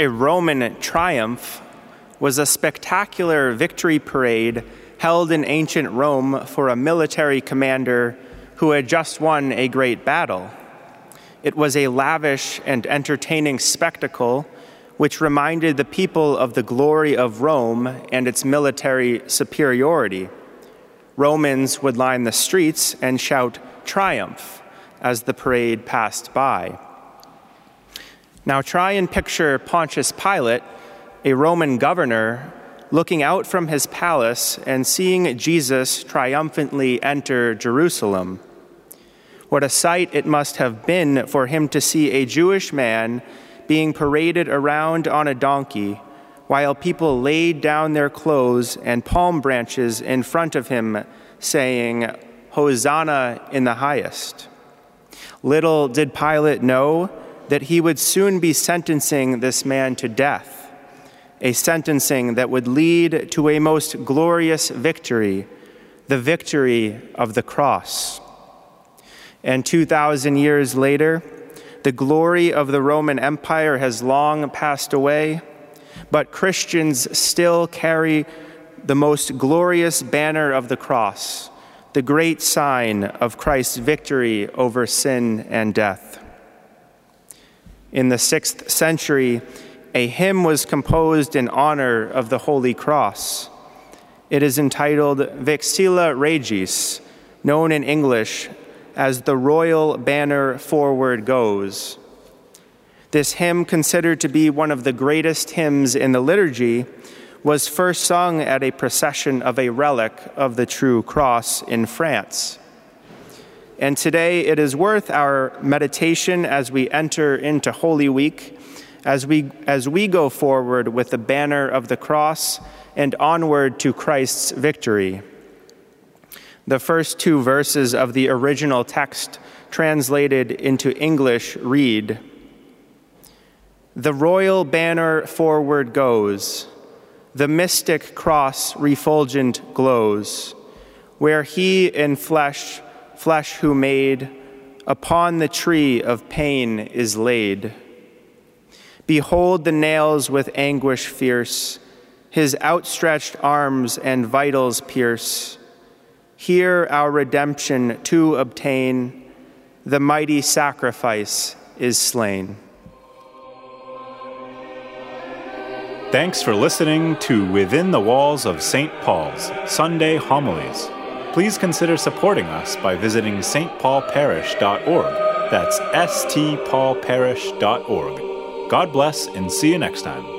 A Roman triumph was a spectacular victory parade held in ancient Rome for a military commander who had just won a great battle. It was a lavish and entertaining spectacle which reminded the people of the glory of Rome and its military superiority. Romans would line the streets and shout triumph as the parade passed by. Now try and picture Pontius Pilate, a Roman governor, looking out from his palace and seeing Jesus triumphantly enter Jerusalem. What a sight it must have been for him to see a Jewish man being paraded around on a donkey, while people laid down their clothes and palm branches in front of him, saying, Hosanna in the highest. Little did Pilate know that he would soon be sentencing this man to death, a sentencing that would lead to a most glorious victory, the victory of the cross. And 2,000 years later, the glory of the Roman Empire has long passed away, but Christians still carry the most glorious banner of the cross, the great sign of Christ's victory over sin and death. In the sixth century, a hymn was composed in honor of the Holy Cross. It is entitled Vexilla Regis, known in English as the royal banner forward goes. This hymn, considered to be one of the greatest hymns in the liturgy, was first sung at a procession of a relic of the true cross in France. And today it is worth our meditation as we enter into Holy Week, as we, as we go forward with the banner of the cross and onward to Christ's victory. The first two verses of the original text translated into English read The royal banner forward goes, the mystic cross refulgent glows, where he in flesh, flesh who made, upon the tree of pain is laid. Behold the nails with anguish fierce, his outstretched arms and vitals pierce here our redemption to obtain, the mighty sacrifice is slain. Thanks for listening to Within the Walls of St. Paul's Sunday Homilies. Please consider supporting us by visiting stpaulparish.org. That's stpaulparish.org. God bless and see you next time.